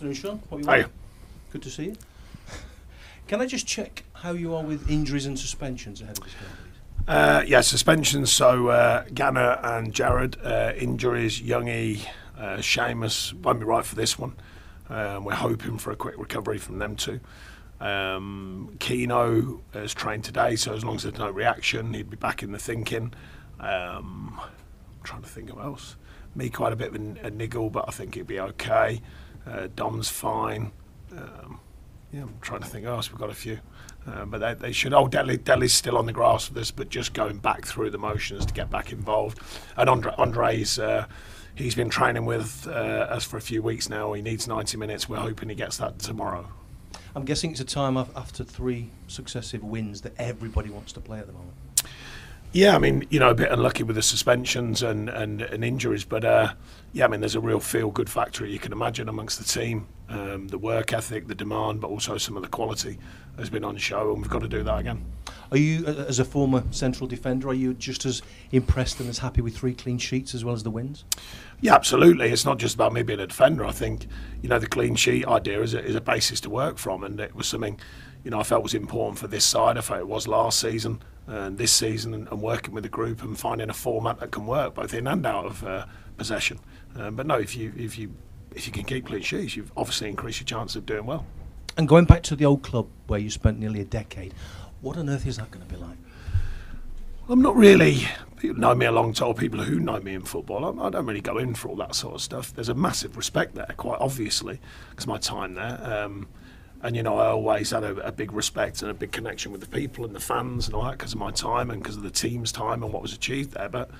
Afternoon, Sean. What you Hiya. Good to see you. Can I just check how you are with injuries and suspensions ahead of this game? Uh, yeah, suspensions. So uh, Gana and Jarrad, uh, injuries. Youngie, uh, Seamus won't be right for this one. Um, we're hoping for a quick recovery from them too. Um, Keano has trained today, so as long as there's no reaction, he'd be back in the thinking. Um, I'm trying to think of else. Me quite a bit of a, a niggle, but I think he'd be okay. Uh, Dom's fine. Um, yeah, I'm trying to think of else. We've got a few. Uh, but they, they should. Oh, Dele, Dele's still on the grass with this, but just going back through the motions to get back involved. And Andre, Andre's, uh, he's been training with uh, us for a few weeks now. He needs 90 minutes. We're hoping he gets that tomorrow. I'm guessing it's a time af- after three successive wins that everybody wants to play at the moment. Yeah, I mean, you know, a bit unlucky with the suspensions and, and, and injuries, but uh, yeah, I mean, there's a real feel good factor you can imagine amongst the team. Um, the work ethic, the demand, but also some of the quality has been on show, and we've got to do that again. Are you, as a former central defender, are you just as impressed and as happy with three clean sheets as well as the wins? Yeah, absolutely. It's not just about me being a defender. I think, you know, the clean sheet idea is a, is a basis to work from, and it was something, you know, I felt was important for this side. I felt it was last season and this season, and, and working with the group and finding a format that can work both in and out of uh, possession. Um, but no, if you if you if you can keep clean sheets, you've obviously increased your chance of doing well. And going back to the old club where you spent nearly a decade, what on earth is that going to be like? I'm not really. People know me a long time. People who know me in football, I'm, I don't really go in for all that sort of stuff. There's a massive respect there, quite obviously, because my time there. Um, and you know, I always had a, a big respect and a big connection with the people and the fans and all that because of my time and because of the team's time and what was achieved there. But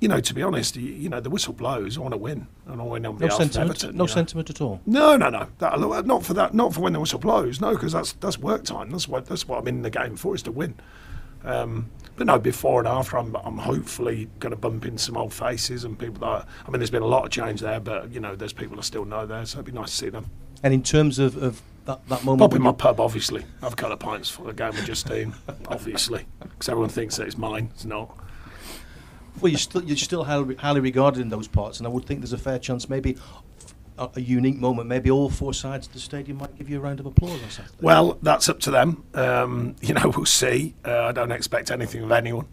you know, to be honest, you, you know, the whistle blows. I want to win. I want to win on No sentiment. Everton. no you know. sentiment at all. No, no, no. That, not for that. Not for when the whistle blows. No, because that's that's work time. That's what that's what I'm in the game for is to win. Um, but no, before and after, I'm, I'm hopefully going to bump into some old faces and people that. I mean, there's been a lot of change there, but you know, there's people I still know there, so it'd be nice to see them. And in terms of, of that, that moment, Pop in my pub, obviously. I've got a pints for the game with Justine, obviously, because everyone thinks that it's mine. It's not. well, you're still you're still highly, highly regarded in those parts, and I would think there's a fair chance, maybe a, a unique moment, maybe all four sides of the stadium might give you a round of applause on Saturday. Well, that's up to them. Um, you know, we'll see. Uh, I don't expect anything of anyone,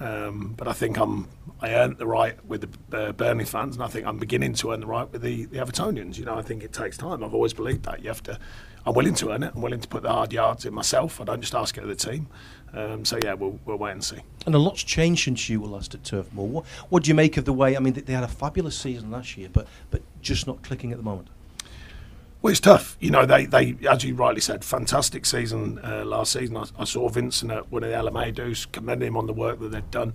um, but I think I'm. I earned the right with the uh, Burnley fans, and I think I'm beginning to earn the right with the, the Evertonians. You know, I think it takes time. I've always believed that you have to. I'm willing to earn it. I'm willing to put the hard yards in myself. I don't just ask it of the team. Um, so yeah, we'll, we'll wait and see. And a lot's changed since you were last at Turf Moor. What, what do you make of the way? I mean, they, had a fabulous season last year, but but just not clicking at the moment. Well, it's tough. You know, they, they as you rightly said, fantastic season uh, last season. I, I saw Vincent at one of the LMA commending him on the work that they've done.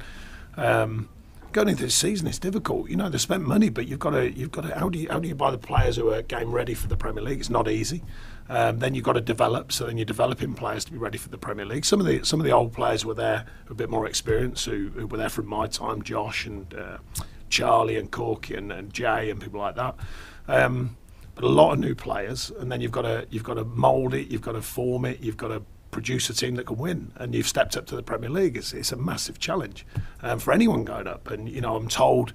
Um, going into this season, it's difficult. You know, they spent money, but you've got to, you've got to. How do you, how do you buy the players who are game ready for the Premier League? It's not easy. Um, then you've got to develop. So then you're developing players to be ready for the Premier League. Some of the some of the old players were there, a bit more experienced, who, who were there from my time, Josh and uh, Charlie and Corky and, and Jay and people like that. Um, but a lot of new players, and then you've got to you've got to mould it, you've got to form it, you've got to produce a team that can win, and you've stepped up to the Premier League. It's, it's a massive challenge um, for anyone going up, and you know I'm told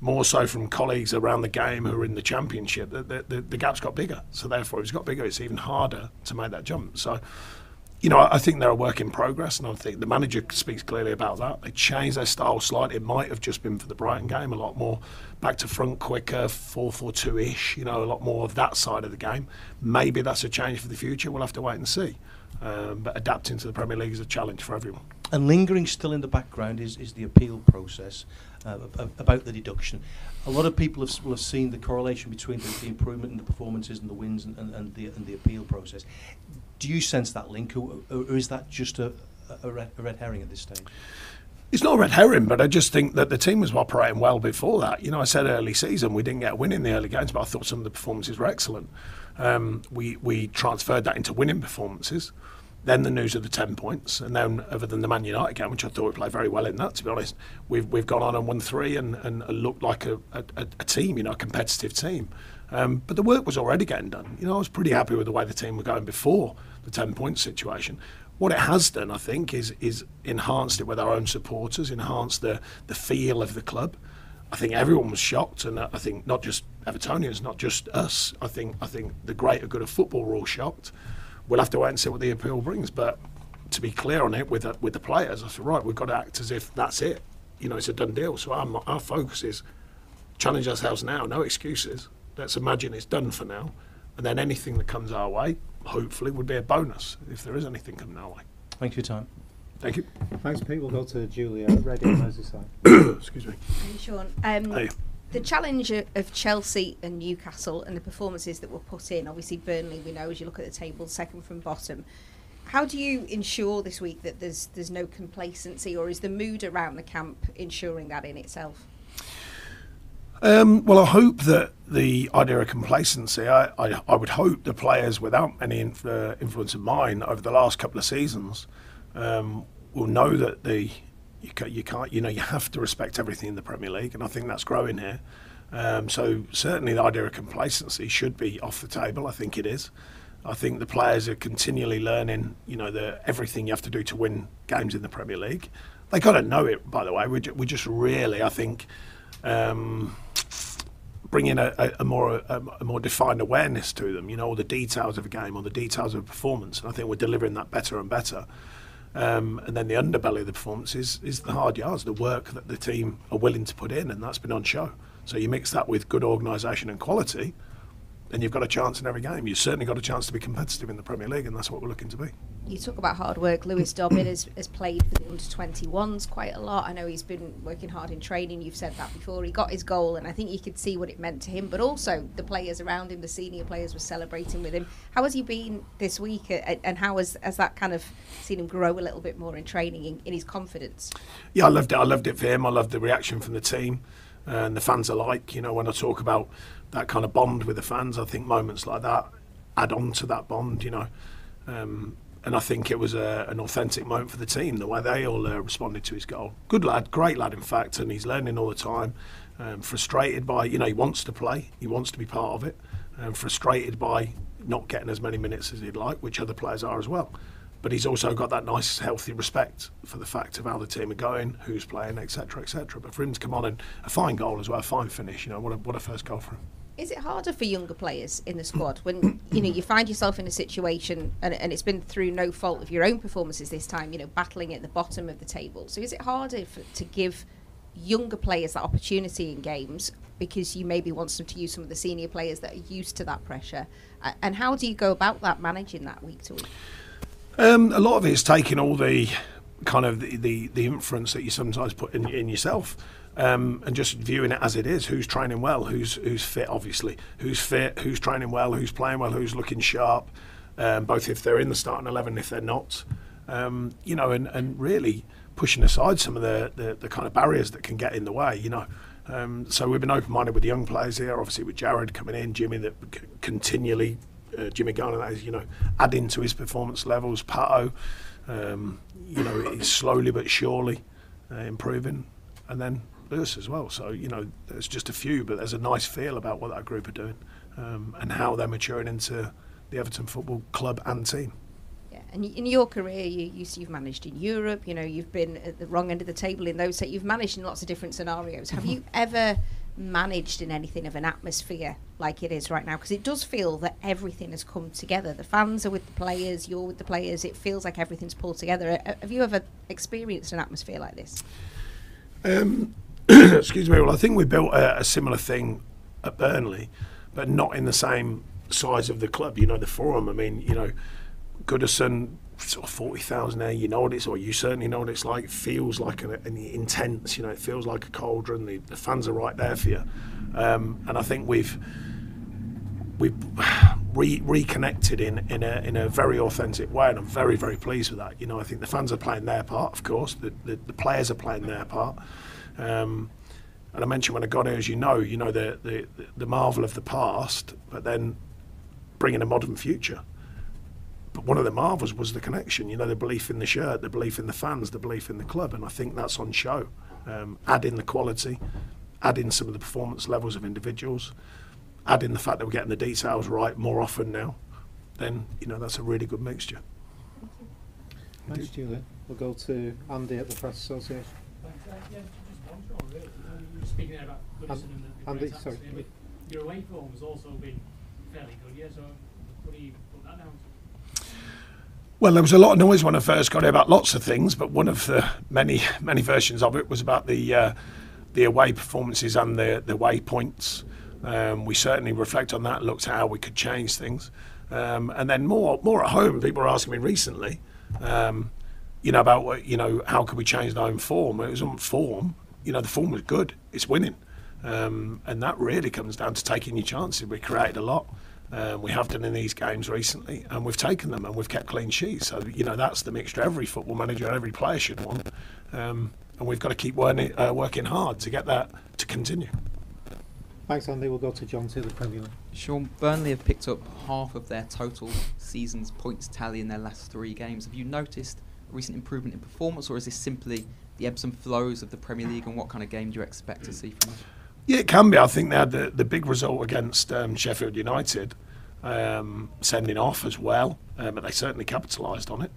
more so from colleagues around the game who are in the Championship that the, the, the gap's got bigger. So therefore, it's got bigger, it's even harder to make that jump. So. You know, I I think they're a work in progress, and I think the manager speaks clearly about that. They changed their style slightly. It might have just been for the Brighton game, a lot more back to front, quicker, 4 4 2 ish, you know, a lot more of that side of the game. Maybe that's a change for the future. We'll have to wait and see. Um, but adapting to the Premier League is a challenge for everyone. And lingering still in the background is, is the appeal process uh, ab- about the deduction. A lot of people have, will have seen the correlation between the, the improvement in the performances and the wins and, and, and, the, and the appeal process. Do you sense that link, or, or or is that just a, a, red, a red herring at this stage? It's not a red herring, but I just think that the team was operating well before that. You know, I said early season we didn't get a win in the early games, but I thought some of the performances were excellent. Um, we we transferred that into winning performances. Then the news of the ten points, and then other than the Man United game, which I thought we played very well in that, to be honest, we've we've gone on and won three and, and looked like a, a, a team, you know, a competitive team. Um, but the work was already getting done. You know, I was pretty happy with the way the team were going before the ten point situation. What it has done, I think, is is enhanced it with our own supporters, enhanced the the feel of the club. I think everyone was shocked, and uh, I think not just Evertonians, not just us. I think I think the greater good of football were all shocked. We'll have to wait and see what the appeal brings, but to be clear on it with the, with the players, I said right, we've got to act as if that's it. You know, it's a done deal. So our, our focus is challenge ourselves now, no excuses. Let's imagine it's done for now, and then anything that comes our way, hopefully, would be a bonus if there is anything coming our way. Thank you for your time. Thank you. Thanks, Pete. We'll go to Julia at Radio Merseyside. Excuse me. Hey, Sean. Um, Hey. The challenge of Chelsea and Newcastle and the performances that were put in, obviously Burnley, we know as you look at the table, second from bottom. How do you ensure this week that there's there's no complacency, or is the mood around the camp ensuring that in itself? Um, well, I hope that the idea of complacency, I, I, I would hope the players, without any inf- uh, influence of mine over the last couple of seasons, um, will know that the you, ca- you can't, you know, you have to respect everything in the Premier League, and I think that's growing here. Um, so certainly the idea of complacency should be off the table. I think it is. I think the players are continually learning, you know, the everything you have to do to win games in the Premier League. They got to know it, by the way. We, we just really, I think, um, bring in a, a, a more a, a more defined awareness to them. You know, all the details of a game, all the details of a performance, and I think we're delivering that better and better. Um, and then the underbelly of the performance is, is the hard yards, the work that the team are willing to put in, and that's been on show. So you mix that with good organisation and quality, then you've got a chance in every game. You've certainly got a chance to be competitive in the Premier League, and that's what we're looking to be. You talk about hard work. Lewis Dobbin has, has played for the under 21s quite a lot. I know he's been working hard in training. You've said that before. He got his goal, and I think you could see what it meant to him. But also, the players around him, the senior players, were celebrating with him. How has he been this week, and how has, has that kind of seen him grow a little bit more in training, in, in his confidence? Yeah, I loved it. I loved it for him. I loved the reaction from the team and the fans alike. You know, when I talk about that kind of bond with the fans, I think moments like that add on to that bond. You know, um, and I think it was a, an authentic moment for the team. The way they all uh, responded to his goal. Good lad, great lad, in fact, and he's learning all the time. Um, frustrated by, you know, he wants to play, he wants to be part of it. Um, frustrated by not getting as many minutes as he'd like, which other players are as well but he's also got that nice, healthy respect for the fact of how the team are going, who's playing, etc., etc. But for him to come on and a fine goal as well, a fine finish, you know, what a, what a first goal for him. Is it harder for younger players in the squad when you know you find yourself in a situation and, and it's been through no fault of your own performances this time, you know, battling at the bottom of the table. So is it harder for, to give younger players that opportunity in games because you maybe want them to use some of the senior players that are used to that pressure? And how do you go about that managing that week to week? Um, a lot of it is taking all the kind of the, the, the inference that you sometimes put in, in yourself um, and just viewing it as it is. Who's training well? Who's who's fit? Obviously, who's fit? Who's training well? Who's playing well? Who's looking sharp? Um, both if they're in the starting eleven, if they're not. Um, you know, and, and really pushing aside some of the, the, the kind of barriers that can get in the way. You know. Um, so we've been open-minded with the young players here. Obviously, with Jarrad coming in, Jimmy that c- continually uh, Jimmy Garner, that is, you know, adding to his performance levels. Pato, um, you know, he's slowly but surely uh, improving, and then Lewis as well. So you know, there's just a few, but there's a nice feel about what that group are doing um, and how they're maturing into the Everton Football Club and team. Yeah, and in your career, you, you you've managed in Europe. You know, you've been at the wrong end of the table in those. You've managed in lots of different scenarios. Have you ever managed in anything of an atmosphere like it is right now? Because it does feel that everything has come together. The fans are with the players. You're with the players. It feels like everything's pulled together. Uh, Have you ever experienced an atmosphere like this? Um, excuse me. Well, I think we built a, a similar thing at Burnley, but not in the same size of the club. You know, the Forum. I mean, you know, Goodison, sort of forty thousand there. You know what it's, or you certainly know what it's like. Feels like an, an intense. You know, it feels like a cauldron. The, the fans are right there for you, um, and I think we've we've re- reconnected in, in a in a very authentic way, and I'm very very pleased with that. You know, I think the fans are playing their part, of course. The the, the players are playing their part. Um, and I mentioned when I got here, as you know, you know the, the the marvel of the past, but then bringing a modern future. But one of the marvels was the connection. You know, the belief in the shirt, the belief in the fans, the belief in the club, and I think that's on show. Um, add in the quality, add in some of the performance levels of individuals, add in the fact that we're getting the details right more often now. Then you know that's a really good mixture. Thanks, Julia. We'll go to Andy at the Press Association. Thanks. Yeah, just one, Sean, really. You know, speaking there about Goodison and the, the great the- sorry, atmosphere, but your away form has also been fairly good, yeah. So what do you put that down to? Well, there was a lot of noise when I first got here about lots of things, but one of the many many versions of it was about the uh, the away performances and the the away points. Um, we certainly reflect on that, looked at how we could change things, um, and then more more at home. People were asking me recently, um, you know, about what you know how could we change our own form? It was on form. You know, the form was good. It's winning, um, and that really comes down to taking your chances. We created a lot. Um, we have done in these games recently, and we've taken them and we've kept clean sheets. So you know that's the mixture every football manager and every player should want, um, and we've got to keep working, uh, working hard to get that to continue. Thanks, Andy. We'll go to John to the Premier League. Sean, Burnley have picked up half of their total season's points tally in their last three games. Have you noticed a recent improvement in performance, or is this simply the ebbs and flows of the Premier League, and what kind of game do you expect to see from them? Yeah, it can be. I think they had the, the big result against um, Sheffield United, um, sending off as well, uh, but they certainly capitalised on it.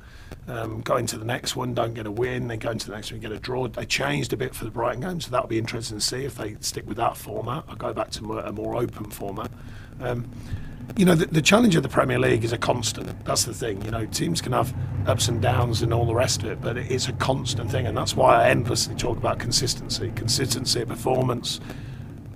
Um, going to the next one, don't get a win, then going to the next one, get a draw. They changed a bit for the Brighton game, so that'll be interesting to see if they stick with that format or go back to a more open format. You know, the, the challenge of the Premier League is a constant. That's the thing. You know, teams can have ups and downs and all the rest of it, but it is a constant thing, and that's why I endlessly talk about consistency, consistency of performance,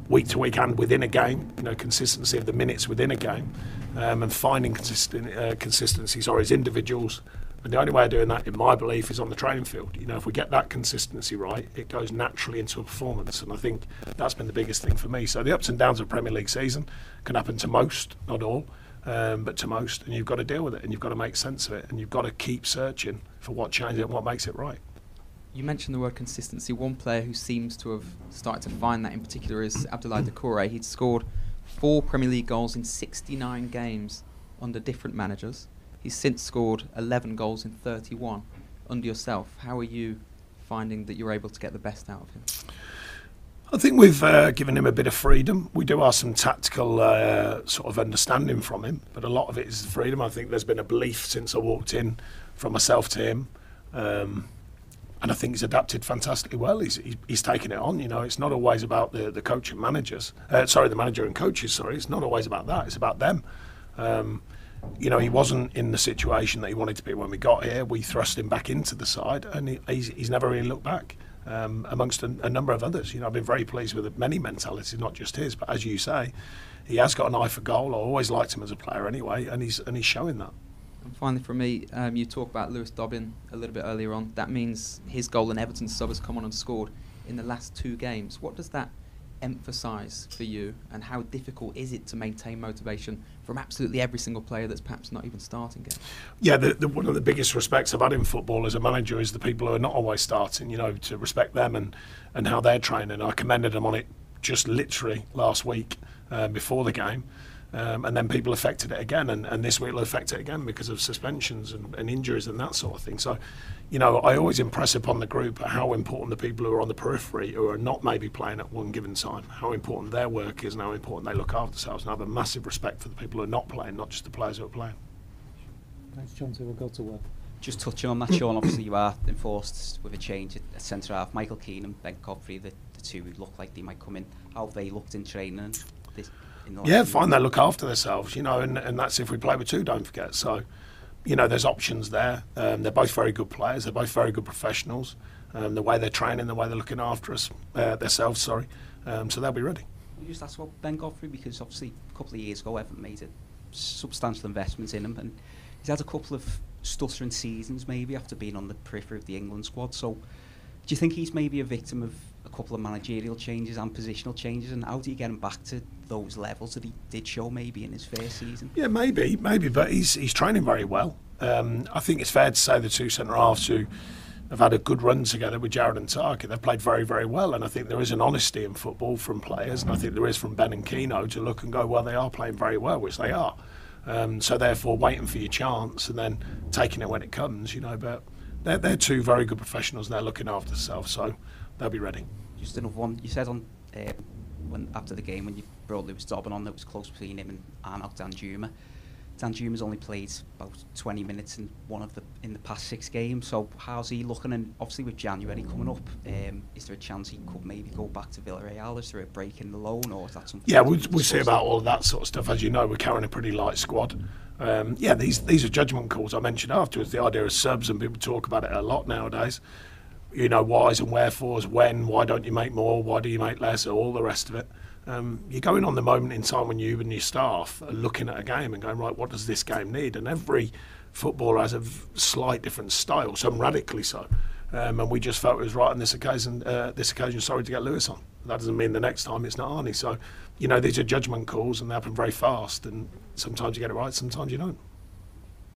week to week and within a game. You know, consistency of the minutes within a game, um, and finding consistent uh, consistency. Sorry, as individuals. And the only way of doing that, in my belief, is on the training field. You know, if we get that consistency right, it goes naturally into a performance. And I think that's been the biggest thing for me. So the ups and downs of Premier League season can happen to most, not all, um, but to most. And you've got to deal with it and you've got to make sense of it. And you've got to keep searching for what changes it and what makes it right. You mentioned the word consistency. One player who seems to have started to find that in particular is Abdoulaye Doucouré. He'd scored four Premier League goals in 69 games under different managers. He's since scored 11 goals in 31 under yourself. How are you finding that you're able to get the best out of him? I think we've uh, given him a bit of freedom. We do have some tactical uh, sort of understanding from him, but a lot of it is freedom. I think there's been a belief since I walked in from myself to him. Um, and I think he's adapted fantastically well. He's, he's, he's taken it on. You know, it's not always about the, the coach and managers. Uh, sorry, the manager and coaches. Sorry, it's not always about that. It's about them. Um, you know, he wasn't in the situation that he wanted to be when we got here. We thrust him back into the side, and he, he's, he's never really looked back. Um, amongst a, a number of others, you know, I've been very pleased with many mentalities, not just his. But as you say, he has got an eye for goal. I always liked him as a player anyway, and he's and he's showing that. And finally, for me, um, you talk about Lewis Dobbin a little bit earlier on. That means his goal and Everton's sub has come on and scored in the last two games. What does that emphasise for you, and how difficult is it to maintain motivation from absolutely every single player that's perhaps not even starting games? Yeah, the, the, one of the biggest respects I've had in football as a manager is the people who are not always starting. You know, to respect them and and how they're training. I commended them on it just literally last week uh, before the game. Um, and then people affected it again, and, and this week will affect it again because of suspensions and, and injuries and that sort of thing. So, you know, I always impress upon the group how important the people who are on the periphery, who are not maybe playing at one given time, how important their work is and how important they look after themselves. And I have a massive respect for the people who are not playing, not just the players who are playing. Thanks, John. So we'll go to work. Just touching on that, Sean, obviously you are enforced with a change at, at centre half. Michael Keane and Ben Godfrey, the, the two who look like they might come in. How have they looked in training? This, in the last Yeah, fine. They look after themselves, you know, and, and that's if we play with two, don't forget. So, you know, there's options there. Um, they're both very good players. They're both very good professionals. Um, the way they're training, the way they're looking after us, uh, themselves, sorry. Um, so they'll be ready. You just ask about Ben Godfrey because obviously a couple of years ago Everton made a substantial investment in him and he's had a couple of stuttering seasons maybe after being on the periphery of the England squad. So do you think he's maybe a victim of a couple of managerial changes and positional changes and how do you get him back to those levels that he did show maybe in his first season? Yeah, maybe, maybe, but he's he's training very well. Um, I think it's fair to say the two centre halves who have had a good run together with Jarrad and Tarky. They've played very, very well, and I think there is an honesty in football from players, and I think there is from Ben and Keano to look and go, well, they are playing very well, which they are. Um, so therefore, waiting for your chance and then taking it when it comes, you know. But they're, they're two very good professionals. and They're looking after themselves, so they'll be ready. Just another one. You said on uh, when after the game when you brought Lewis Dobbin on that was close between him and Arnaut Danjuma. Danjuma's only played about 20 minutes in one of the in the past six games. So how's he looking? And obviously with January coming up, um, is there a chance he could maybe go back to Villarreal? Is there a break in the loan, or is that something? Yeah, we, we see about all of that sort of stuff. As you know, we're carrying a pretty light squad. Um, yeah, these these are judgment calls. I mentioned afterwards the idea of subs, and people talk about it a lot nowadays. You know, whys and wherefores, when, why don't you make more, why do you make less, all the rest of it. Um, you're going on the moment in time when you and your staff are looking at a game and going, right, what does this game need? And every footballer has a v- slight different style, some radically so. Um, and we just felt it was right on this occasion. Uh, this occasion, sorry to get Lewis on. That doesn't mean the next time it's not Arnie. So, you know, these are judgment calls and they happen very fast. And sometimes you get it right, sometimes you don't.